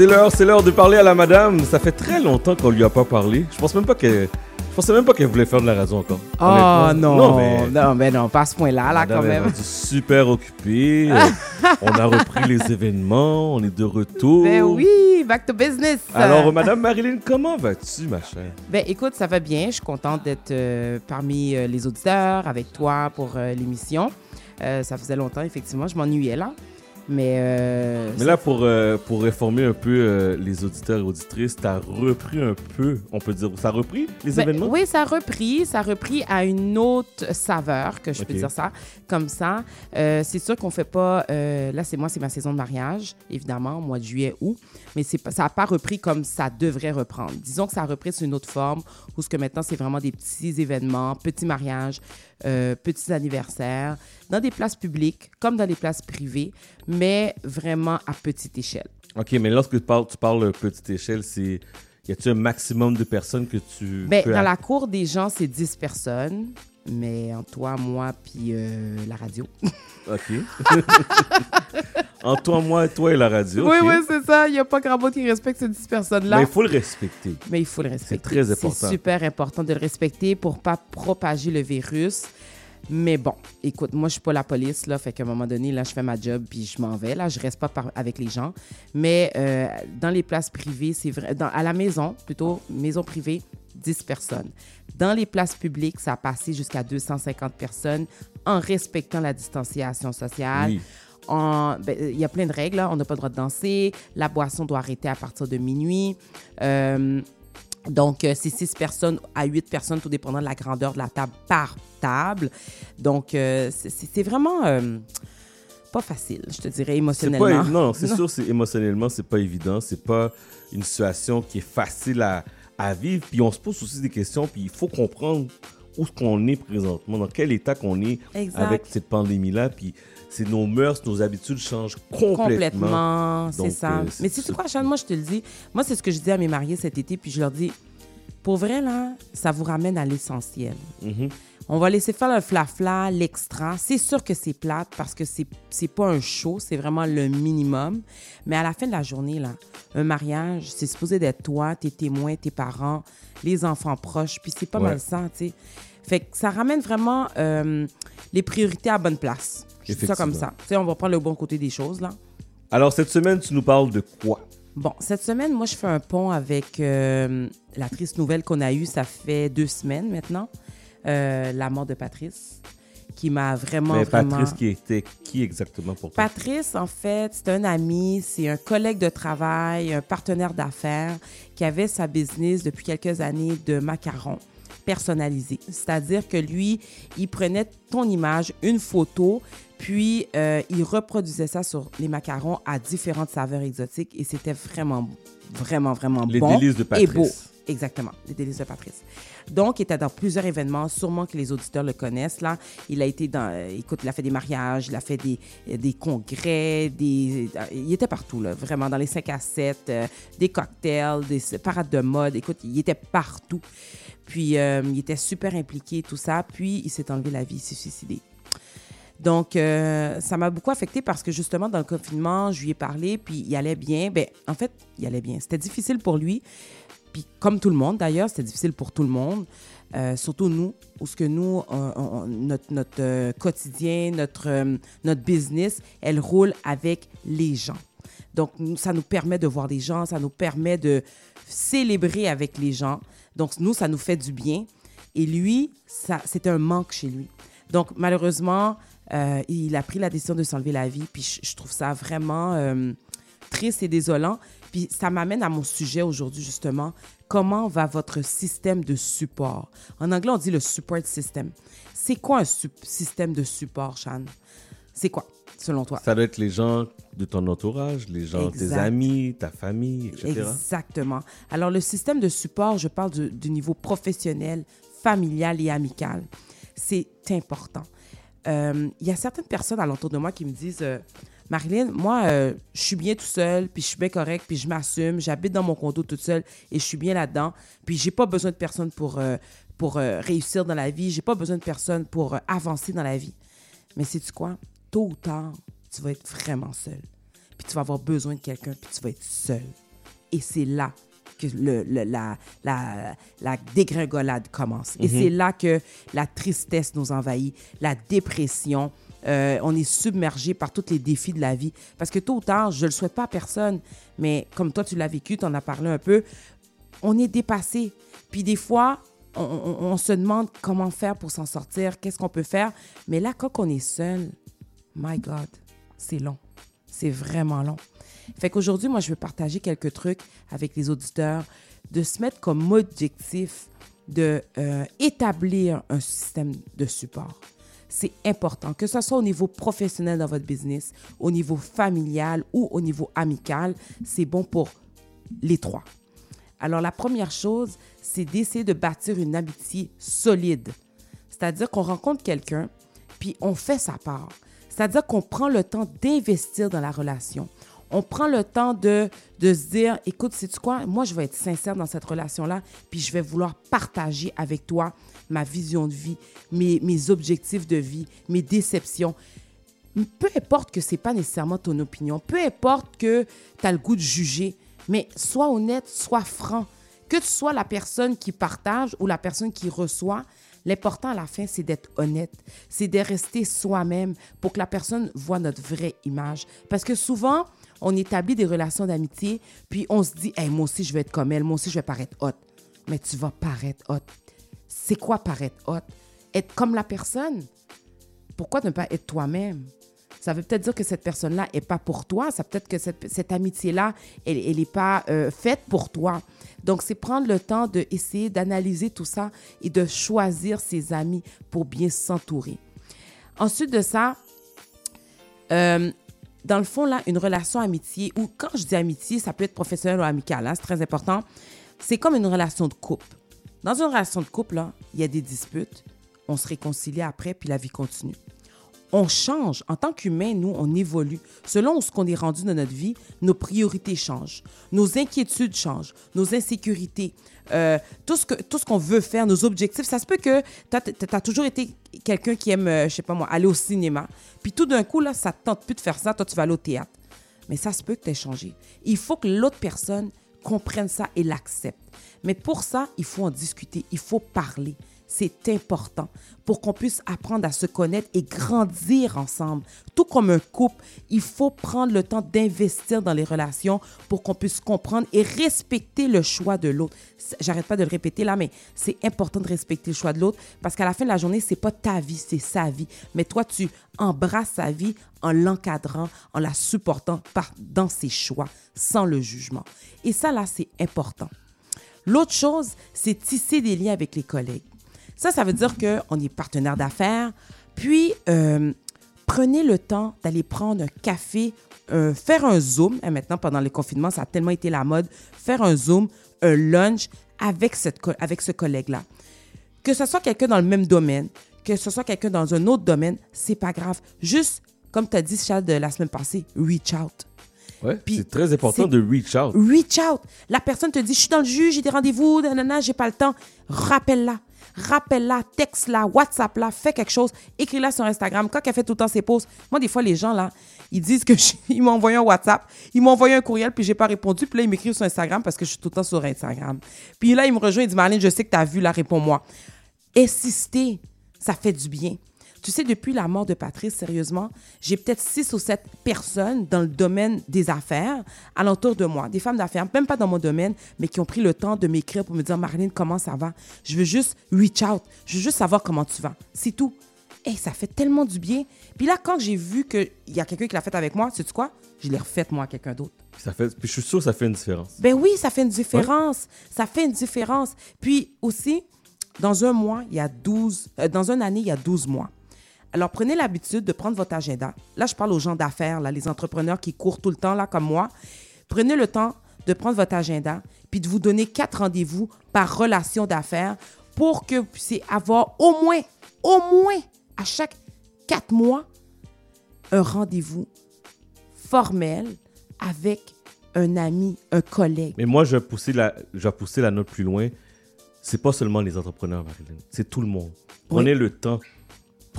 C'est l'heure, c'est l'heure de parler à la madame. Ça fait très longtemps qu'on lui a pas parlé. Je pense même pas qu'elle. Je pensais même pas qu'elle voulait faire de la radio encore. Oh non, Non, mais. non, mais non, pas à ce point-là, là, quand est même. rendue super occupée. On a repris les événements. On est de retour. Ben oui, back to business. Alors, Madame Marilyn, comment vas-tu, ma chère? Ben écoute, ça va bien. Je suis contente d'être euh, parmi euh, les auditeurs avec toi pour euh, l'émission. Ça faisait longtemps, effectivement. Je m'ennuyais là. Mais, euh, Mais là, pour, euh, pour réformer un peu euh, les auditeurs et auditrices, tu as repris un peu, on peut dire, ça a repris les Ben, événements? Oui, ça a repris. Ça a repris à une autre saveur, que je peux Ok. dire ça, comme ça. C'est sûr qu'on fait pas... là, c'est moi, c'est ma saison de mariage, évidemment, au mois de juillet, août. Mais ça n'a pas repris comme ça devrait reprendre. Disons que ça a repris sous une autre forme, où ce que maintenant, c'est vraiment des petits événements, petits mariages, petits anniversaires, dans des places publiques, comme dans des places privées, mais vraiment à petite échelle. OK, mais lorsque tu parles, tu parles euh, petite échelle, c'est... Y a-tu un maximum de personnes que tu Ben, peux... dans la cour des gens, c'est 10 personnes. Mais en toi, moi, puis euh, la radio. OK. Entre toi, moi, toi et la radio. Oui, oui, c'est ça. Il n'y a pas grand monde qui respecte ces 10 personnes-là. Mais il faut le respecter. Mais il faut le respecter. très important. C'est super important de le respecter pour pas propager le virus. Mais bon, écoute, moi, je suis pas la police, là. Fait qu'à un moment donné, là, je fais ma job puis je m'en vais. Là, je reste pas par- avec les gens. Mais euh, dans les places privées, c'est vrai. dans- à la maison, plutôt, maison privée, 10 personnes. Dans les places publiques, ça a passé jusqu'à 250 personnes en respectant la distanciation sociale. Oui. Ben, Il y a plein de règles. là. On n'a pas le droit de danser. La boisson doit arrêter à partir de minuit. Euh, donc, euh, c'est 6 personnes à 8 personnes, tout dépendant de la grandeur de la table par table. Donc, euh, c'est- vraiment euh, pas facile, je te dirais, émotionnellement. pas, non, c'est sûr, émotionnellement, c'est pas évident. C'est pas une situation qui est facile à, à vivre. Puis on se pose aussi des questions. Puis il faut comprendre où qu'on est présentement, dans quel état qu'on est Exact. avec cette pandémie-là. Puis c'est nos mœurs, nos habitudes changent complètement. Complètement, c'est ça. euh, Mais c'est quoi, moi, je te le dis. Moi, c'est ce que je dis à mes mariés cet été, puis je leur dis, pour vrai, là, ça vous ramène à l'essentiel. Mhm. On va laisser faire le flafla, l'extra. C'est sûr que c'est plate parce que c'est c'est pas un show, c'est vraiment le minimum. Mais à la fin de la journée, là, un mariage, c'est supposé d'être toi, tes témoins, tes parents, les enfants proches, puis c'est pas Ouais. mal ça, tu sais. Fait que ça ramène vraiment euh, les priorités à bonne place. Je dis ça comme ça. Effectivement. Tu sais, on va prendre le bon côté des choses, là. Alors cette semaine, tu nous parles de quoi? Bon, cette semaine, moi, je fais un pont avec euh, la triste nouvelle qu'on a eue, ça fait deux semaines maintenant, euh, la mort de Patrice, qui m'a vraiment, Mais vraiment... Patrice, qui était qui exactement pour toi? Patrice, en fait, c'est un ami, c'est un collègue de travail, un partenaire d'affaires qui avait sa business depuis quelques années de macarons personnalisés. C'est-à-dire que lui, il prenait ton image, une photo, puis euh, il reproduisait ça sur les macarons à différentes saveurs exotiques et c'était vraiment, vraiment, vraiment Les bon délices de et Patrice. beau. Exactement, les délices de Patrice. Donc, il était dans plusieurs événements, sûrement que les auditeurs le connaissent. Là, il a été dans, euh, écoute, il a fait des mariages, il a fait des, des congrès, des, euh, il était partout là, vraiment dans les 5 à 7, euh, des cocktails, des parades de mode. Écoute, il était partout. Puis, euh, il était super impliqué, tout ça. Puis, il s'est enlevé la vie, il s'est suicidé. Donc, euh, ça m'a beaucoup affecté parce que justement, dans le confinement, je lui ai parlé, puis il allait bien. Ben, en fait, il allait bien. C'était difficile pour lui. Puis, comme tout le monde d'ailleurs, c'était difficile pour tout le monde. Euh, surtout nous, où ce que nous, notre, quotidien, notre, notre business, elle roule avec les gens. Donc, ça nous permet de voir des gens, ça nous permet de célébrer avec les gens. Donc, nous, ça nous fait du bien. Et lui, c'était un manque chez lui. Donc, malheureusement, euh, il a pris la décision de s'enlever la vie. Puis, je, trouve ça vraiment euh, triste et désolant. Puis, ça m'amène à mon sujet aujourd'hui, justement. Comment va votre système de support? En anglais, on dit le support system. C'est quoi un système de support, Shan? C'est quoi, selon toi? Ça doit être les gens de ton entourage, les gens, tes Exact. amis, ta famille, etc. Exactement. Alors, le système de support, je parle du, du niveau professionnel, familial et amical. C'est important. Euh, Il y a certaines personnes alentour de moi qui me disent euh, Marilyn, moi, euh, je suis bien tout seul, puis je suis bien correct, puis je m'assume, j'habite dans mon condo toute seule et je suis bien là-dedans, puis j'ai pas besoin de personne pour, euh, pour réussir dans la vie, j'ai pas besoin de personne pour avancer dans la vie. Mais sais-tu quoi? Tôt ou tard, tu vas être vraiment seul. puis tu vas avoir besoin de quelqu'un, puis tu vas être seul. Et c'est là que le, le- la, la, la dégringolade commence. Et c'est là que la tristesse nous envahit, la dépression. euh, on est submergé par tous les défis de la vie. Parce que tôt ou tard, je ne le souhaite pas à personne, mais comme toi, tu l'as vécu, tu en as parlé un peu, on est dépassé. Puis des fois, on, on- on se demande comment faire pour s'en sortir, qu'est-ce qu'on peut faire. Mais là, quand on est seul, my God, c'est long. C'est vraiment long. Fait qu'aujourd'hui, moi, je veux partager quelques trucs avec les auditeurs, de se mettre comme objectif de euh, établir un système de support. C'est important, que ce soit au niveau professionnel dans votre business, au niveau familial ou au niveau amical, c'est bon pour les trois. Alors, la première chose, c'est d'essayer de bâtir une amitié solide. C'est-à-dire qu'on rencontre quelqu'un, puis on fait sa part. C'est-à-dire qu'on prend le temps d'investir dans la relation. On prend le temps de, de se dire, écoute, sais-tu quoi? Moi, je vais être sincère dans cette relation-là, puis je vais vouloir partager avec toi ma vision de vie, mes, mes objectifs de vie, mes déceptions peu importe que c'est pas nécessairement ton opinion, peu importe que tu as le goût de juger, mais sois honnête, sois franc. Que tu sois la personne qui partage ou la personne qui reçoit, l'important à la fin, c'est d'être honnête, c'est de rester soi-même pour que la personne voit notre vraie image. Parce que souvent, on établit des relations d'amitié, puis on se dit, moi aussi, je vais être comme elle, moi aussi, je vais paraître hot. Mais tu vas paraître hot. C'est quoi paraître hot? Être comme la personne pourquoi ne pas être toi-même? Ça veut peut-être dire que cette personne-là n'est pas pour toi. Ça peut-être que cette, amitié-là, elle n'est pas euh, faite pour toi. Donc, c'est prendre le temps d'essayer d'analyser tout ça et de choisir ses amis pour bien s'entourer. Ensuite de ça, euh, dans le fond, là, une relation amitié, ou quand je dis amitié, ça peut être professionnel ou amical, hein, c'est très important. C'est comme une relation de couple. Dans une relation de couple, il y a des disputes, on se réconcilie après, puis la vie continue. On change. En tant qu'humain, nous, on évolue. Selon ce qu'on est rendu dans notre vie, nos priorités changent. Nos inquiétudes changent. Nos insécurités. euh, tout ce que tout ce qu'on veut faire, nos objectifs. Ça se peut que tu as, toujours été quelqu'un qui aime, euh, je sais pas moi, aller au cinéma. Puis tout d'un coup, là, ça te tente plus de faire ça. Toi, tu vas aller au théâtre. Mais ça se peut que tu aies changé. Il faut que l'autre personne comprenne ça et l'accepte. Mais pour ça, il faut en discuter. Il faut parler. C'est important pour qu'on puisse apprendre à se connaître et grandir ensemble. Tout comme un couple, il faut prendre le temps d'investir dans les relations pour qu'on puisse comprendre et respecter le choix de l'autre. J'arrête pas de le répéter là, mais c'est important de respecter le choix de l'autre parce qu'à la fin de la journée, c'est pas ta vie, c'est sa vie. Mais toi, tu embrasses sa vie en l'encadrant, en la supportant dans ses choix, sans le jugement. Et ça, là, c'est important. L'autre chose, c'est tisser des liens avec les collègues. Ça, ça veut dire qu'on est partenaire d'affaires. Puis, euh, prenez le temps d'aller prendre un café, euh, faire un Zoom. Et maintenant, pendant le confinement, ça a tellement été la mode. Faire un Zoom, un lunch avec, cette, avec ce collègue-là. Que ce soit quelqu'un dans le même domaine, que ce soit quelqu'un dans un autre domaine, c'est pas grave. Juste, comme tu as dit, Charles, de la semaine passée, reach out. Ouais, c'est très important de reach out. Reach out. La personne te dit, je suis dans le jus, j'ai des rendez-vous, nanana, j'ai pas le temps. Rappelle-la. Rappelle-la, texte-la, WhatsApp-la, fais quelque chose. Écris-la sur Instagram. Quand elle fait tout le temps ses posts, moi, des fois, les gens, là, ils disent que je- ils m'ont envoyé un WhatsApp, ils m'ont envoyé un courriel, puis j'ai pas répondu. Puis là, ils m'écrivent sur Instagram parce que je suis tout le temps sur Instagram. Puis là, ils me rejoignent, ils disent, Marlène, je sais que tu as vu, là, réponds-moi. Insister, ça fait du bien. Tu sais, depuis la mort de Patrice, sérieusement, j'ai peut-être six ou sept personnes dans le domaine des affaires alentour de moi, des femmes d'affaires, même pas dans mon domaine, mais qui ont pris le temps de m'écrire pour me dire Marlène, comment ça va? Je veux juste reach out. Je veux juste savoir comment tu vas. C'est tout. Et ça fait tellement du bien. Puis là, quand j'ai vu qu'il y a quelqu'un qui l'a fait avec moi, sais-tu quoi? Je l'ai refaite moi à quelqu'un d'autre. Ça fait, puis je suis sûr que ça fait une différence. Ben oui, ça fait une différence. Ça fait une différence. Puis aussi, dans un mois, il y a 12, euh, dans une année, il y a 12 mois. Alors, prenez l'habitude de prendre votre agenda. Là, je parle aux gens d'affaires, là, les entrepreneurs qui courent tout le temps, là, comme moi. Prenez le temps de prendre votre agenda, puis de vous donner quatre rendez-vous par relation d'affaires pour que vous puissiez avoir au moins, au moins, à chaque quatre mois, un rendez-vous formel avec un ami, un collègue. Mais moi, je vais pousser la, je vais pousser la note plus loin. C'est pas seulement les entrepreneurs, Marilyn. C'est tout le monde. Prenez le temps.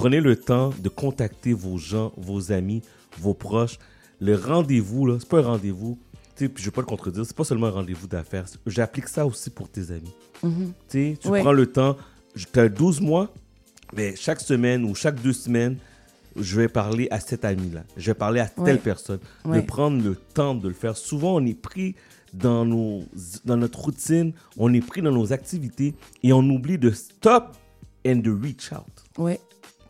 Prenez le temps de contacter vos gens, vos amis, vos proches. le rendez-vous, là, c'est pas un rendez-vous. Puis je vais pas le contredire, c'est pas seulement un rendez-vous d'affaires. J'applique ça aussi pour tes amis. Tu sais, tu Ouais. prends le temps, tu as 12 mois, mais chaque semaine ou chaque deux semaines, je vais parler à cet ami-là. Je vais parler à telle Ouais. personne. Ouais. De prendre le temps de le faire. Souvent, on est pris dans, nos, dans notre routine, on est pris dans nos activités et on oublie de stop and de reach out. Oui,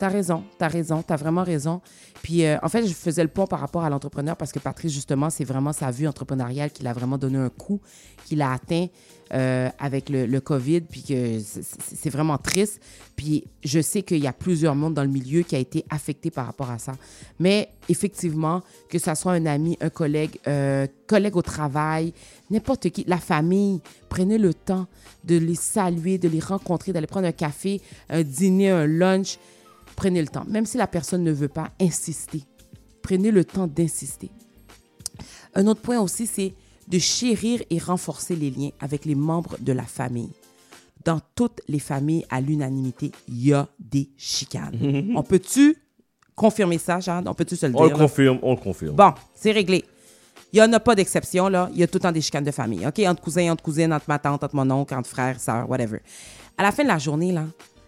t'as raison, t'as raison, t'as vraiment raison. Puis, euh, en fait, je faisais le pont par rapport à l'entrepreneur parce que Patrice, justement, c'est vraiment sa vue entrepreneuriale qui l'a vraiment donné un coup, qu'il a atteint euh, avec le, COVID, puis que c'est vraiment triste. Puis, je sais qu'il y a plusieurs mondes dans le milieu qui a été affecté par rapport à ça. Mais, effectivement, que ça soit un ami, un collègue, euh, collègue au travail, n'importe qui, la famille, prenez le temps de les saluer, de les rencontrer, d'aller prendre un café, un dîner, un lunch. Prenez le temps. Même si la personne ne veut pas, insistez. Prenez le temps d'insister. Un autre point aussi, c'est de chérir et renforcer les liens avec les membres de la famille. Dans toutes les familles, à l'unanimité, il y a des chicanes. On peut-tu confirmer ça, Jeanne? On peut-tu se le On le dire? là? confirme, on le confirme. Bon, c'est réglé. Il n'y en a pas d'exception, là. Il y a tout le temps des chicanes de famille, OK? Entre cousins, entre cousines, entre ma tante, entre mon oncle, entre frères, sœurs, whatever. À la fin de la journée, là,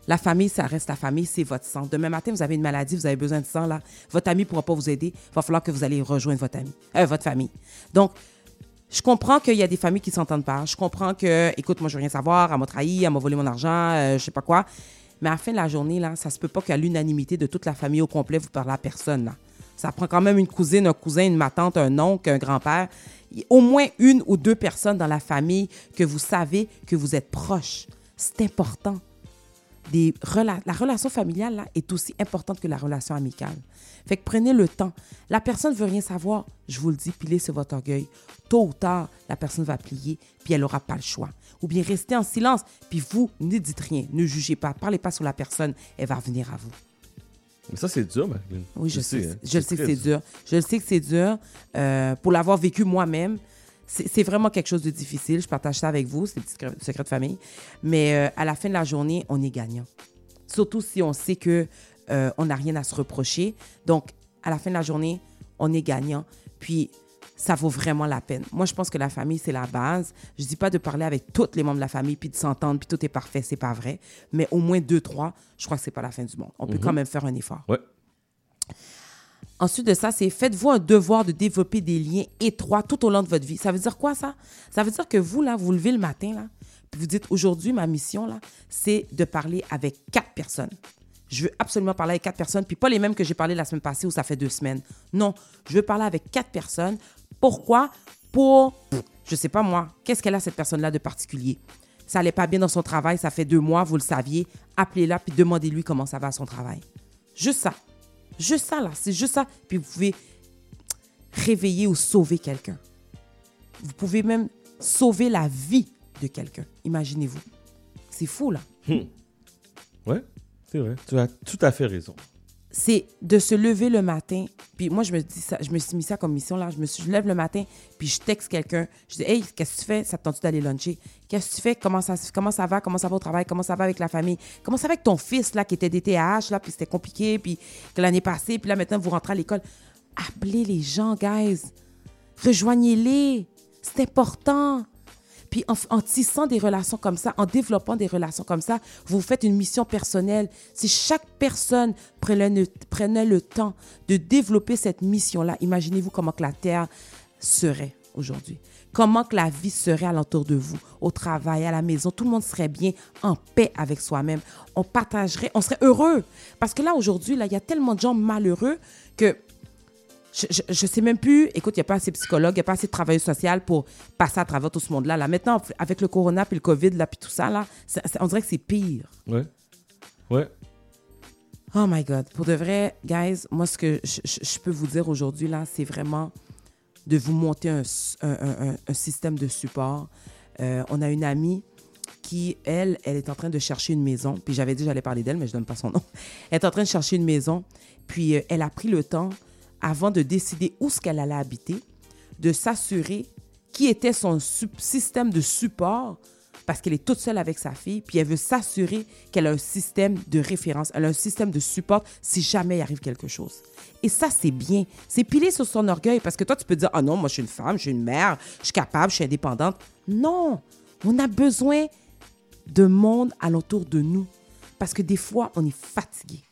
la famille, ça reste la famille, c'est votre sang. Demain matin, vous avez une maladie, vous avez besoin de sang, là. Votre ami ne pourra pas vous aider. Il va falloir que vous allez rejoindre votre ami, euh, votre famille. Donc, je comprends qu'il y a des familles qui ne s'entendent pas. Je comprends que, écoute, moi, je veux rien savoir, elle m'a trahi, elle m'a volé mon argent, euh, je sais pas quoi. Mais à la fin de la journée, là, ça se peut pas qu'à l'unanimité de toute la famille au complet, vous parlez à personne, là. Ça prend quand même une cousine, un cousin, une ma tante, un oncle, un grand-père. Au moins une ou deux personnes dans la famille que vous savez que vous êtes proches. C'est important des rela- la relation familiale là, est aussi importante que la relation amicale. Fait que prenez le temps. La personne ne veut rien savoir, je vous le dis, pilez sur votre orgueil. Tôt ou tard, la personne va plier, puis elle n'aura pas le choix. Ou bien restez en silence, puis vous, ne dites rien, ne jugez pas, parlez pas sur la personne, elle va revenir à vous. Mais ça, c'est dur, Marilyn. Oui, je, sais. hein. Je le sais que c'est dur. Je le sais que c'est dur. Euh, pour l'avoir vécu moi-même, c'est vraiment quelque chose de difficile. Je partage ça avec vous, c'est des petits secrets- de famille. Mais euh, à la fin de la journée, on est gagnant. Surtout si on sait que euh, on n'a rien à se reprocher. Donc, à la fin de la journée, on est gagnant. Puis, ça vaut vraiment la peine. Moi, je pense que la famille, c'est la base. Je dis pas de parler avec tous les membres de la famille, puis de s'entendre, puis tout est parfait, c'est pas vrai. Mais au moins deux, trois, je crois que c'est pas la fin du monde. On peut quand même faire un effort. Ouais. Ensuite de ça, c'est faites-vous un devoir de développer des liens étroits tout au long de votre vie. Ça veut dire quoi, ça? Ça veut dire que vous, là, vous levez le matin, là, puis vous dites, aujourd'hui, ma mission, là, c'est de parler avec quatre personnes. Je veux absolument parler avec quatre personnes, puis pas les mêmes que j'ai parlé la semaine passée ou ça fait deux semaines. Non, je veux parler avec quatre personnes. Pourquoi? Pour, je sais pas moi, qu'est-ce qu'elle a cette personne-là de particulier? Ça allait pas bien dans son travail, ça fait deux mois, vous le saviez. Appelez-la, puis demandez-lui comment ça va à son travail. Juste ça. Juste ça, là. C'est juste ça. Puis vous pouvez réveiller ou sauver quelqu'un. Vous pouvez même sauver la vie de quelqu'un. Imaginez-vous. C'est fou, là. Ouais, c'est vrai. Tu as tout à fait raison. C'est de se lever le matin. Puis moi, je me dis ça, je me suis mis ça comme mission, là. Je me suis, lève le matin, puis je texte quelqu'un. Je dis, hey, qu'est-ce que tu fais? Ça te tente d'aller luncher? Qu'est-ce que tu fais? Comment ça, comment ça va? Comment ça va au travail? Comment ça va avec la famille? Comment ça va avec ton fils, là, qui était DTH, là, puis c'était compliqué, puis que l'année passée, puis là, maintenant, vous rentrez à l'école. Appelez les gens, guys. Rejoignez-les. C'est important. Puis en, tissant des relations comme ça, en développant des relations comme ça, vous faites une mission personnelle. Si chaque personne prenait le, prenait le temps de développer cette mission-là, imaginez-vous comment que la Terre serait aujourd'hui. Comment que la vie serait alentour de vous, au travail, à la maison. Tout le monde serait bien en paix avec soi-même. On partagerait, on serait heureux. Parce que là, aujourd'hui, là, il y a tellement de gens malheureux que je, je, je sais même plus. Écoute, il n'y a pas assez de psychologues, il n'y a pas assez de travailleurs sociaux pour passer à travers tout ce monde-là. Là, maintenant, avec le corona puis le COVID, là, puis tout ça, là, on dirait que c'est pire. Ouais. Ouais. Oh my God. Pour de vrai, guys, moi, ce que je, peux vous dire aujourd'hui, là, c'est vraiment de vous monter un, un- un- système de support. Euh, on a une amie qui, elle, elle est en train de chercher une maison. Puis j'avais dit j'allais parler d'elle, mais je ne donne pas son nom. Elle est en train de chercher une maison. Puis euh, elle a pris le temps, avant de décider où ce qu'elle allait habiter, de s'assurer qui était son système de support parce qu'elle est toute seule avec sa fille, puis elle veut s'assurer qu'elle a un système de référence, elle a un système de support si jamais il arrive quelque chose. Et ça, c'est bien. C'est piler sur son orgueil, parce que toi, tu peux dire, ah non, moi, je suis une femme, je suis une mère, je suis capable, je suis indépendante. Non, on a besoin de monde alentour de nous, parce que des fois, on est fatigué.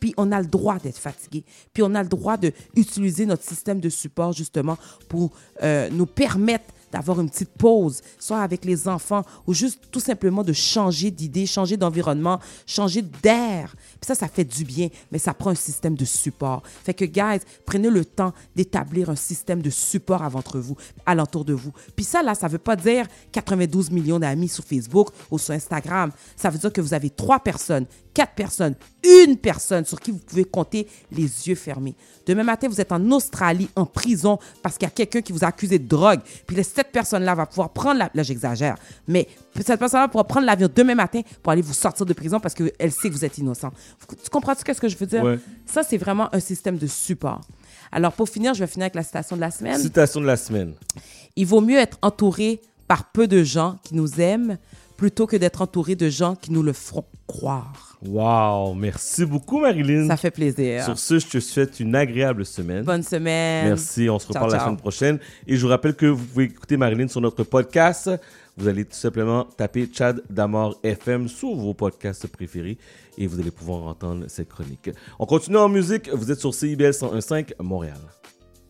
Puis on a le droit d'être fatigué. Puis on a le droit d'utiliser notre système de support justement pour euh, nous permettre d'avoir une petite pause, soit avec les enfants, ou juste tout simplement de changer d'idée, changer d'environnement, changer d'air. Puis ça, ça fait du bien, mais ça prend un système de support. Fait que, guys, prenez le temps d'établir un système de support entre vous, alentour de vous. Puis ça, là, ça veut pas dire 92 millions d'amis sur Facebook ou sur Instagram. Ça veut dire que vous avez trois personnes, quatre personnes, une personne sur qui vous pouvez compter les yeux fermés. Demain matin, vous êtes en Australie, en prison, parce qu'il y a quelqu'un qui vous a accusé de drogue. Puis cette personne-là va pouvoir prendre la... Là, j'exagère. Mais cette personne-là pourra prendre l'avion demain matin pour aller vous sortir de prison parce qu'elle sait que vous êtes innocent. Tu comprends-tu ce que je veux dire? Ça, c'est vraiment un système de support. Alors, pour finir, je vais finir avec la citation de la semaine. Citation de la semaine. Il vaut mieux être entouré par peu de gens qui nous aiment plutôt que d'être entouré de gens qui nous le feront croire. Wow, merci beaucoup Marilyn. Ça fait plaisir. Sur ce, je te souhaite une agréable semaine. Bonne semaine. Merci, on se reparle la semaine prochaine. Et je vous rappelle que vous pouvez écouter Marilyn sur notre podcast. Vous allez tout simplement taper Chad Damor FM sur vos podcasts préférés et vous allez pouvoir entendre cette chronique. On continue en musique. Vous êtes sur CIBL 101.5 Montréal.